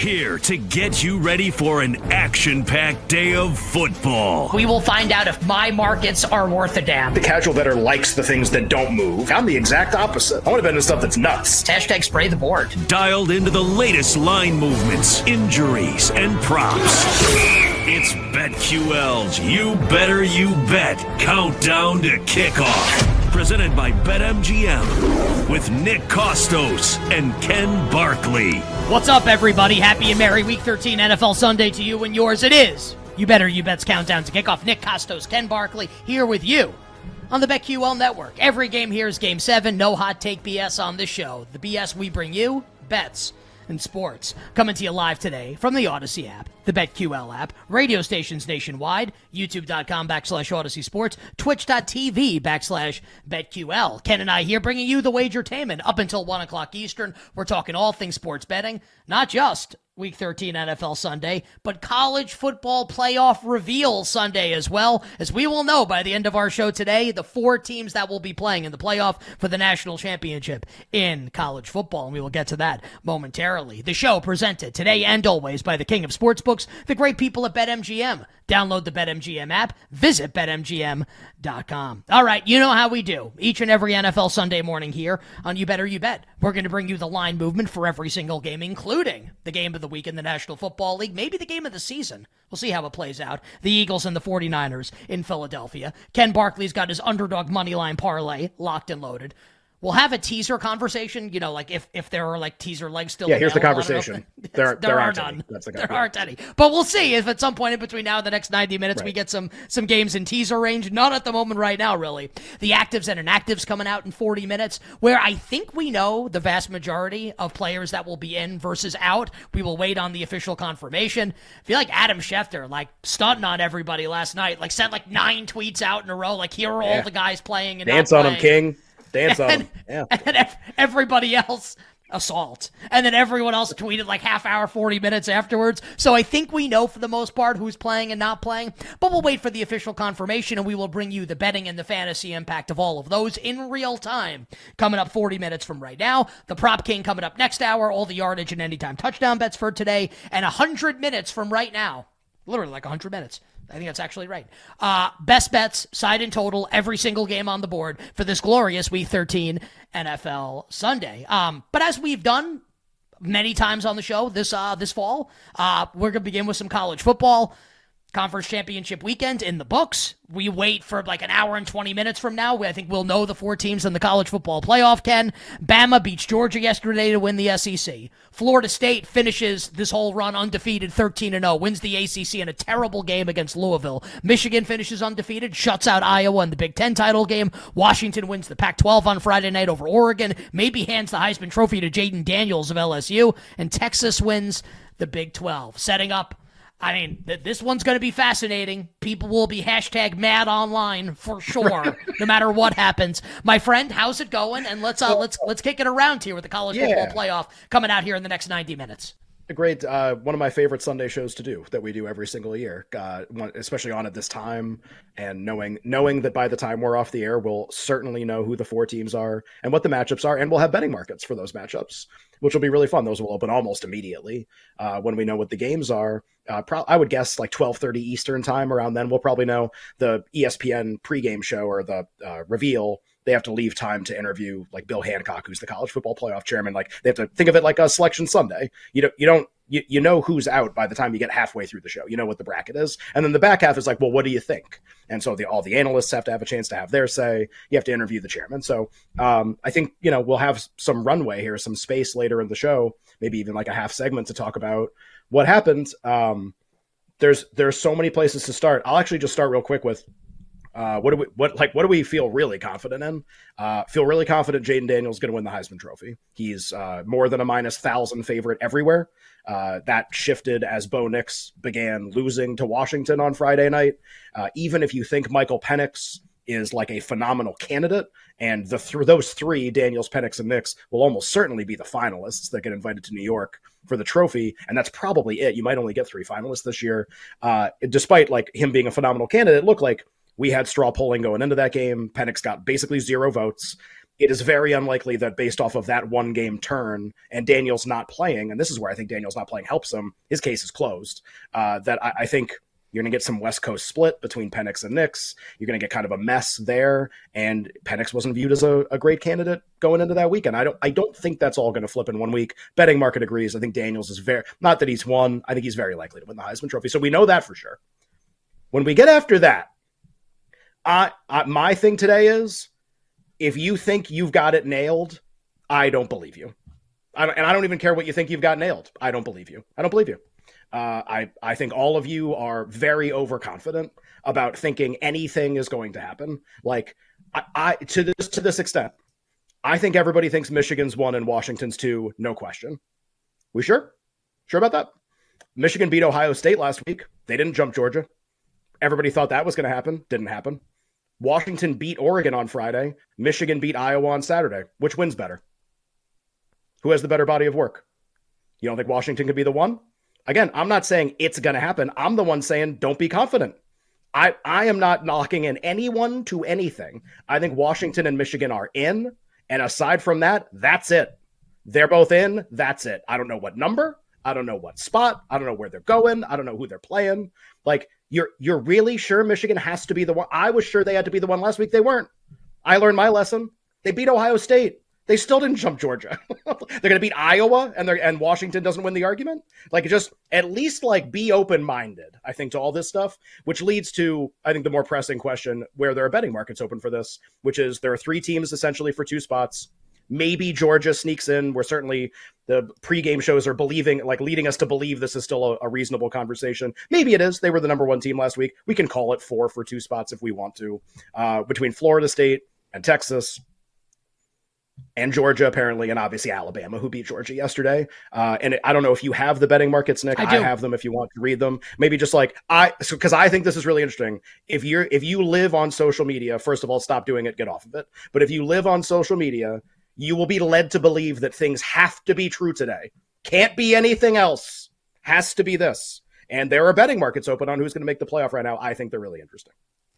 here to get you ready for an action packed day of football. We will find out if my markets are worth a damn. The casual better likes the things that don't move. I'm the exact opposite. I want to bet on stuff that's nuts. Hashtag spray the board. Dialed into the latest line movements, injuries, and props. It's BetQL's You Better You Bet Countdown to Kickoff. Presented by BetMGM with Nick Kostos and Ken Barkley. What's up, everybody? Happy and merry Week 13 NFL Sunday to you and yours. It is You Better You Bet's Countdown to Kickoff. Nick Kostos, Ken Barkley here with you on the BetQL Network. Every game here is Game 7. No hot take BS on this show. The BS we bring you, bets and sports. Coming to you live today from the Audacy app, the BetQL app, radio stations nationwide, youtube.com backslash Audacy Sports, twitch.tv backslash BetQL. Ken and I here bringing you the wagertainment up until 1 o'clock Eastern. We're talking all things sports betting, not just Week 13 NFL Sunday, but college football playoff reveal Sunday as well. As we will know by the end of our show today, the four teams that will be playing in the playoff for the national championship in college football. And we will get to that momentarily. The show presented today and always by the king of sportsbooks, the great people at BetMGM. Download the BetMGM app, visit BetMGM.com. All right, you know how we do. Each and every NFL Sunday morning here on You Better You Bet, we're going to bring you the line movement for every single game, including the game of the week in the National Football League, maybe the game of the season. We'll see how it plays out. The Eagles and the 49ers in Philadelphia. Ken Barkley's got his underdog money line parlay locked and loaded. We'll have a teaser conversation, you know, like if if there are like teaser legs still. Yeah, here's the available. I don't know conversation. if- There, there, there are aren't none. any. That's the there aren't any. But we'll see if at some point in between now and the next 90 minutes we get some some games in teaser range. Not at the moment right now, really. The actives and inactives coming out in 40 minutes, where I think we know the vast majority of players that will be in versus out. We will wait on the official confirmation. I feel like Adam Schefter, like stunting on everybody last night, like sent like nine tweets out in a row, like here are all the guys playing and Dance on him, playing King. Dance on and, him. Yeah. and everybody else assault and then everyone else tweeted like half hour 40 minutes afterwards so i think we know for the most part who's playing and not playing but we'll wait for the official confirmation and we will bring you the betting and the fantasy impact of all of those in real time coming up 40 minutes from right now the prop king coming up next hour all the yardage and anytime touchdown bets for today and 100 minutes from right now literally like 100 minutes. I think that's actually right. Uh, best bets, side and total, every single game on the board for this glorious Week 13 NFL Sunday. Um, but as we've done many times on the show this uh, this fall, uh, we're gonna begin with some college football. Conference championship weekend in the books. We wait for like an hour and 20 minutes from now. I think we'll know the four teams in the college football playoff, Ken. Bama beats Georgia yesterday to win the SEC. Florida State finishes this whole run undefeated 13 0, wins the ACC in a terrible game against Louisville. Michigan finishes undefeated, shuts out Iowa in the Big Ten title game. Washington wins the Pac 12 on Friday night over Oregon, maybe hands the Heisman Trophy to Jayden Daniels of LSU, and Texas wins the Big 12, setting up I mean, th- this one's going to be fascinating. People will be hashtag mad online for sure, no matter what happens. My friend, how's it going? And let's uh, let's let's kick it around here with the college Yeah. football playoff coming out here in the next ninety minutes. A great uh, one of my favorite Sunday shows to do that we do every single year, uh, especially on at this time, and knowing knowing that by the time we're off the air, we'll certainly know who the four teams are and what the matchups are, and we'll have betting markets for those matchups, which will be really fun. Those will open almost immediately uh, when we know what the games are. Uh, pro- I would guess like twelve thirty Eastern time. Around then, we'll probably know the ESPN pregame show or the uh, reveal they have to leave time to interview like Bill Hancock, who's the college football playoff chairman. Like they have to think of it like a selection Sunday. You don't you don't you, you know who's out by the time you get halfway through the show. You know what the bracket is, and then the back half is like, well, what do you think? And so the, all the analysts have to have a chance to have their say. You have to interview the chairman. So um, I think you know we'll have some runway here, some space later in the show, maybe even like a half segment to talk about what happened. Um, there's there's so many places to start. I'll actually just start real quick with uh, what do we what like what do we feel really confident in? Uh, feel really confident Jayden Daniels going to win the Heisman Trophy. He's uh, more than a minus thousand favorite everywhere. Uh, that shifted as Bo Nix began losing to Washington on Friday night. Uh, even if you think Michael Penix is like a phenomenal candidate, and the th- those three Daniels, Penix, and Nix will almost certainly be the finalists that get invited to New York for the trophy, and that's probably it. You might only get three finalists this year, despite like him being a phenomenal candidate. It looked like we had straw polling going into that game. Penix got basically zero votes. it is very unlikely that based off of that one game turn and Daniels not playing, and this is where I think Daniels not playing helps him, his case is closed. Uh, that I, I think you're going to get some West Coast split between Penix and Nix. You're going to get kind of a mess there, and Penix wasn't viewed as a, a, great candidate going into that weekend. I don't, I don't think that's all going to flip in one week. Betting market agrees. I think Daniels is very not that he's won. I think he's very likely to win the Heisman Trophy. So we know that for sure. When we get after that, I, I my thing today is if you think you've got it nailed, I don't believe you. I and I don't even care what you think you've got nailed. I don't believe you. I don't believe you. Uh, I I think all of you are very overconfident about thinking anything is going to happen. Like I, I to this to this extent, I think everybody thinks Michigan's one and Washington's two, no question. We sure? Sure about that? Michigan beat Ohio State last week. They didn't jump Georgia. Everybody thought that was going to happen. Didn't happen. Washington beat Oregon on Friday. Michigan beat Iowa on Saturday. Which wins better? Who has the better body of work? You don't think Washington could be the one? Again, I'm not saying it's going to happen. I'm the one saying don't be confident. I, I am not knocking in anyone to anything. I think Washington and Michigan are in. And aside from that, that's it. They're both in. That's it. I don't know what number. I don't know what spot. I don't know where they're going. I don't know who they're playing. Like you're you're really sure Michigan has to be the one. I was sure they had to be the one last week. They weren't. I learned my lesson. They beat Ohio State. They still didn't jump Georgia. they're going to beat Iowa, and they're and Washington doesn't win the argument. Like, just at least like be open minded. I think to all this stuff, which leads to I think the more pressing question where there are betting markets open for this, which is there are three teams essentially for two spots. Maybe Georgia sneaks in. We're certainly the pregame shows are believing, like leading us to believe this is still a, a, reasonable conversation. Maybe it is. They were the number one team last week. We can call it four for two spots if we want to. Uh, between Florida State and Texas, and Georgia apparently, and obviously Alabama, who beat Georgia yesterday. Uh, and I don't know if you have the betting markets, Nick. I, I, have them if you want to read them. Maybe just like I, because so, I think this is really interesting. If you're if you live on social media, first of all, stop doing it, get off of it. But if you live on social media, you will be led to believe that things have to be true today. Can't be anything else. Has to be this. And there are betting markets open on who's going to make the playoff right now. I think they're really interesting.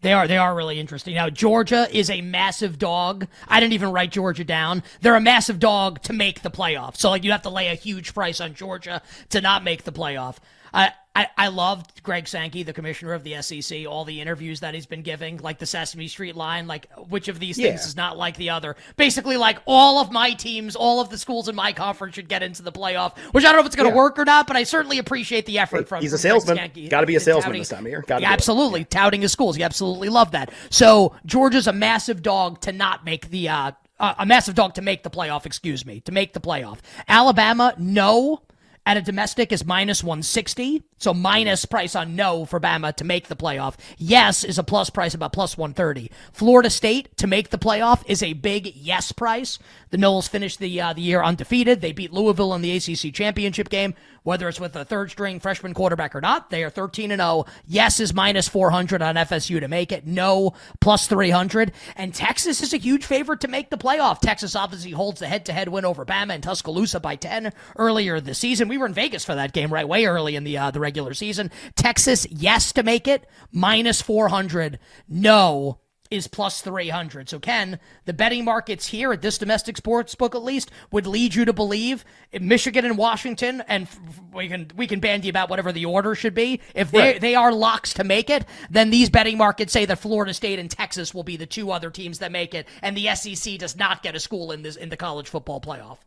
They are. They are really interesting. Now, Georgia is a massive dog. I didn't even write Georgia down. They're a massive dog to make the playoff. So, like, you have to lay a huge price on Georgia to not make the playoff. I, I, I loved Greg Sankey, the commissioner of the SEC, all the interviews that he's been giving, like the Sesame Street line, like which of these things yeah. is not like the other. Basically, like all of my teams, all of the schools in my conference should get into the playoff, which I don't know if it's going to yeah. work or not, but I certainly appreciate the effort hey, from. He's a salesman. Got to be a salesman touting, this time of year. Yeah, absolutely, touting his schools. You absolutely love that. So Georgia's a massive dog to not make the. Uh, uh, a massive dog to make the playoff, excuse me, to make the playoff. Alabama, no at a domestic is minus 160. So minus price on no for Bama to make the playoff. Yes is a plus price about plus 130. Florida State to make the playoff is a big yes price. The Noles finished the uh, the year undefeated. They beat Louisville in the ACC championship game. Whether it's with a third string freshman quarterback or not, they are 13 and 0. Yes is minus 400 on FSU to make it. No plus 300. And Texas is a huge favorite to make the playoff. Texas obviously holds the head to head win over Bama and Tuscaloosa by 10 earlier this season. We were in Vegas for that game right way early in the uh, the regular season. Texas yes to make it minus 400. No is plus 300. So, Ken, the betting markets here at this domestic sports book, at least, would lead you to believe Michigan and Washington, and we can we can bandy about whatever the order should be. If they, right. they are locks to make it, then these betting markets say that Florida State and Texas will be the two other teams that make it, and the SEC does not get a school in this in the college football playoff.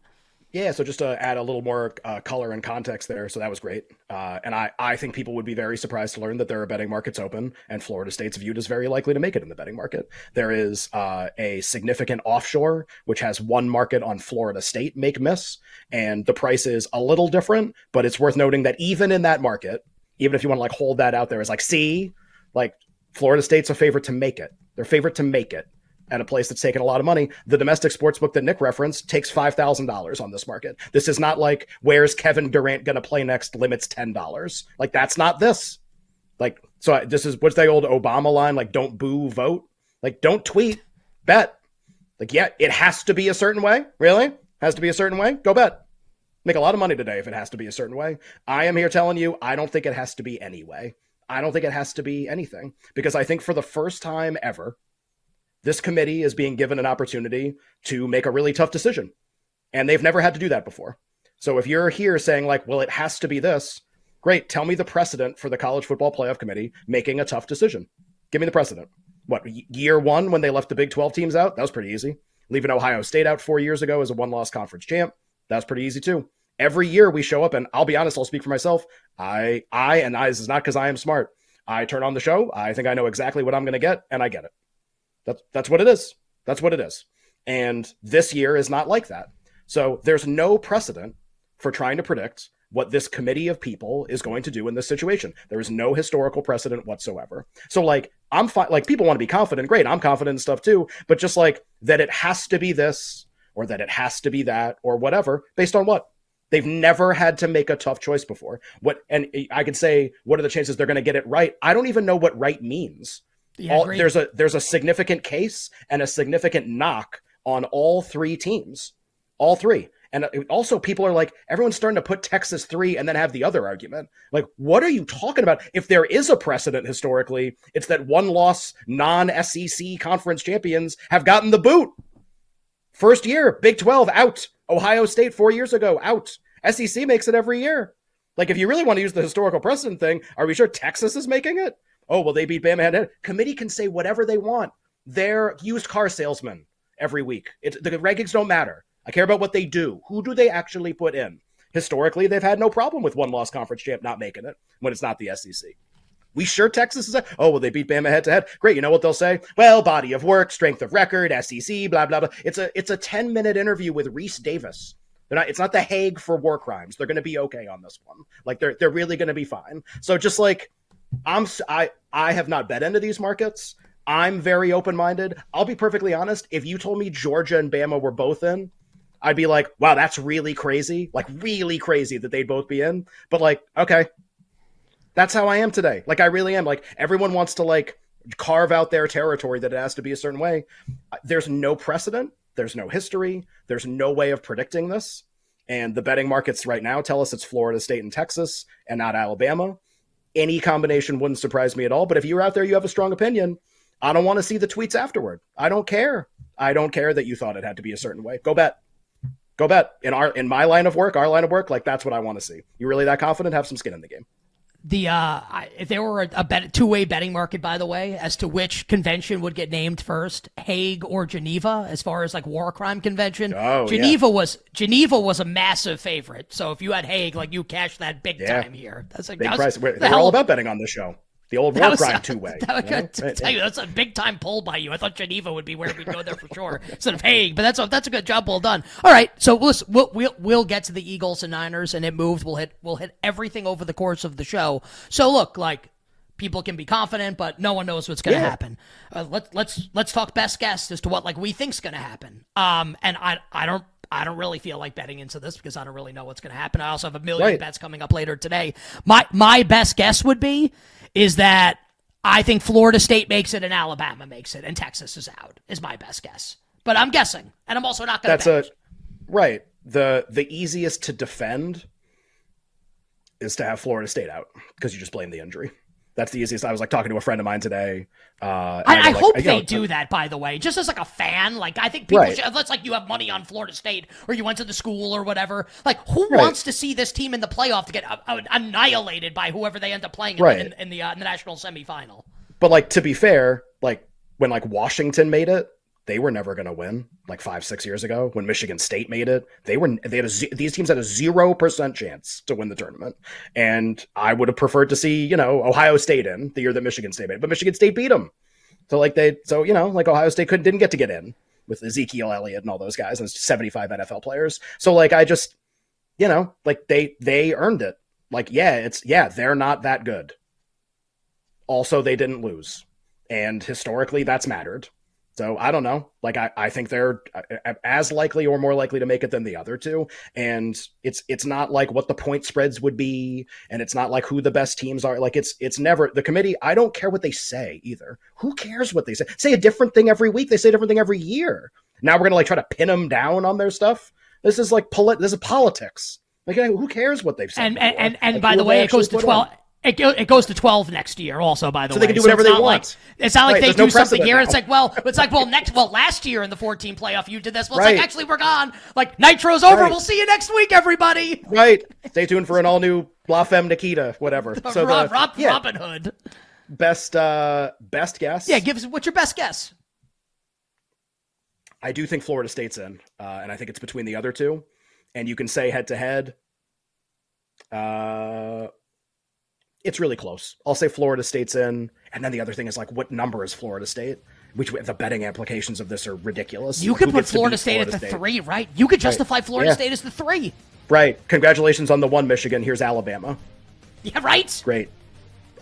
Yeah, so just to add a little more uh, color and context there, so that was great. Uh, and I, I think people would be very surprised to learn that there are betting markets open, and Florida State's viewed as very likely to make it in the betting market. There is uh, a significant offshore, which has one market on Florida State make miss, and the price is a little different, but it's worth noting that even in that market, even if you want to like hold that out there as like, see, like Florida State's a favorite to make it. They're favorite to make it at a place that's taken a lot of money. The domestic sports book that Nick referenced takes five thousand dollars on this market. This is not like where's Kevin Durant going to play next? Limits ten dollars. Like that's not this. Like so, this is what's the old Obama line? Like don't boo, vote. Like don't tweet, bet. Like yeah, it has to be a certain way. Really, has to be a certain way. Go bet. Make a lot of money today if it has to be a certain way. I am here telling you, I don't think it has to be any way. I don't think it has to be anything because I think for the first time ever, this committee is being given an opportunity to make a really tough decision. And they've never had to do that before. So if you're here saying, like, well, it has to be this, great. Tell me the precedent for the college football playoff committee making a tough decision. Give me the precedent. What, year one when they left the Big 12 teams out? That was pretty easy. Leaving Ohio State out four years ago as a one loss conference champ. That's pretty easy too. Every year we show up, and I'll be honest, I'll speak for myself. I, I, and I, this is not because I am smart. I turn on the show. I think I know exactly what I'm going to get, and I get it. That's that's what it is. That's what it is. And this year is not like that. So there's no precedent for trying to predict what this committee of people is going to do in this situation. There is no historical precedent whatsoever. So like I'm fine like people want to be confident, great. I'm confident in stuff too, but just like that it has to be this or that it has to be that or whatever based on what? They've never had to make a tough choice before. What and eh, I could say what are the chances they're going to get it right? I don't even know what right means. Yeah, all, there's a there's a significant case and a significant knock on all three teams. All three. And uh, also, people are like, everyone's starting to put Texas three and then have the other argument. Like, what are you talking about? If there is a precedent historically, it's that one loss non SEC conference champions have gotten the boot. First year, Big 12 out. Ohio State four years ago out. SEC makes it every year. Like, if you really want to use the historical precedent thing, are we sure Texas is making it? Oh, well, they beat Bama head to head. Committee can say whatever they want. They're used car salesmen every week. It, the rankings don't matter. I care about what they do. Who do they actually put in? Historically, they've had no problem with one loss conference champ not making it when it's not the SEC. We sure Texas is. A, oh, well, they beat Bama head to head. Great. You know what they'll say? Well, body of work, strength of record, SEC, blah blah blah. It's a it's a ten minute interview with Rece Davis. They're not. It's not the Hague for war crimes. They're going to be okay on this one. Like they're they're really going to be fine. So just like I'm, I I have not bet into these markets. I'm very open minded. I'll be perfectly honest. If you told me Georgia and Bama were both in, I'd be like, wow, that's really crazy. Like, really crazy that they'd both be in. But, like, okay. That's how I am today. Like, I really am. Like, everyone wants to, like, carve out their territory that it has to be a certain way. There's no precedent. There's no history. There's no way of predicting this. And the betting markets right now tell us it's Florida State and Texas and not Alabama. Any combination wouldn't surprise me at all. But if you're out there, you have a strong opinion. I don't want to see the tweets afterward. I don't care. I don't care that you thought it had to be a certain way. Go bet. Go bet. In our in my line of work, our line of work, like that's what I want to see. You really that confident? Have some skin in the game. The uh, if there were a, a bet, two-way betting market, by the way, as to which convention would get named first, Hague or Geneva, as far as like war crime convention, oh, Geneva yeah. was Geneva was a massive favorite. So if you had Hague, like you cashed that big yeah. time here. That's like big that price. We're, we're all about betting on this show. The old war crime two way. That, know? tell you, that's a big time pull by you. I thought Geneva would be where we'd go there for sure instead of Hague, but that's a, that's a good job. Well done. All right, so we'll, we'll we'll we'll get to the Eagles and Niners, and it moved. We'll hit we'll hit everything over the course of the show. So look, like people can be confident, but no one knows what's going to yeah. happen. Uh, let's let's let's talk best guess as to what like we think's going to happen. Um, and I I don't I don't really feel like betting into this because I don't really know what's going to happen. I also have a million right. bets coming up later today. My my best guess would be is that I think Florida State makes it and Alabama makes it and Texas is out. Is my best guess. But I'm guessing, and I'm also not going to. That's a right. the The easiest to defend is to have Florida State out because you just blame the injury. That's the easiest. I was like talking to a friend of mine today. Uh, I, I, I like, hope they know, do that. By the way, just as like a fan, like I think people. Right. Should, let's like you have money on Florida State or you went to the school or whatever. Like who right. wants to see this team in the playoff to get uh, uh, annihilated by whoever they end up playing in, right. in, in the uh, in the national semifinal? But like to be fair, like when like Washington made it, they were never going to win like five six years ago when michigan state made it. They were they had a these teams had a zero percent chance to win the tournament. And i would have preferred to see you know ohio state in the year that michigan state made it but michigan state beat them so like they so you know like ohio state couldn't didn't get to get in with ezekiel elliott and all those guys and 75 nfl players. So like i just you know like they they earned it. Like yeah it's yeah they're not that good. Also they didn't lose. And historically that's mattered so I don't know. Like I, I think they're uh, as likely or more likely to make it than the other two. And it's it's not like what the point spreads would be, and it's not like who the best teams are. Like it's it's never the committee. I don't care what they say either. Who cares what they say? Say a different thing every week. They say a different thing every year. Now we're gonna like try to pin them down on their stuff. This is like polit. This is politics. Like who cares what they've said? And and and, and like, by the way, it goes to twelve. It, go, it goes to 12 next year also by the So way So they can do whatever it's they want. like it's not like Right, they do no something here now. it's like well it's like well next well last year in the 14 playoff you did this well it's Right. like actually we're gone like nitro's over Right. we'll see you next week everybody Right. Stay tuned for an all new La Femme Nikita, whatever. So Rob, the Rob, yeah, Robin Hood best uh best guess. yeah give us what's your best guess I do think Florida State's in, uh, and I think it's between the other two. And you can say head to head. Uh, it's really close. I'll say Florida State's in, and then the other thing is like, what number is Florida State? Which the betting implications of this are ridiculous. you Who could put Florida State Florida at the three right you could justify Florida Yeah. State as the three Right. Congratulations on the one, Michigan. Here's Alabama. yeah right Great.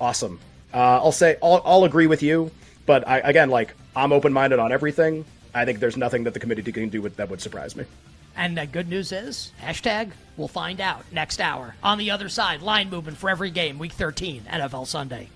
Awesome. Uh, I'll say I'll, I'll agree with you, but I again like I'm open minded on everything. I think there's nothing that the committee can do with, that would surprise me. And the good news is, hashtag, we'll find out next hour. On the other side, line movement for every game, week 13, NFL Sunday.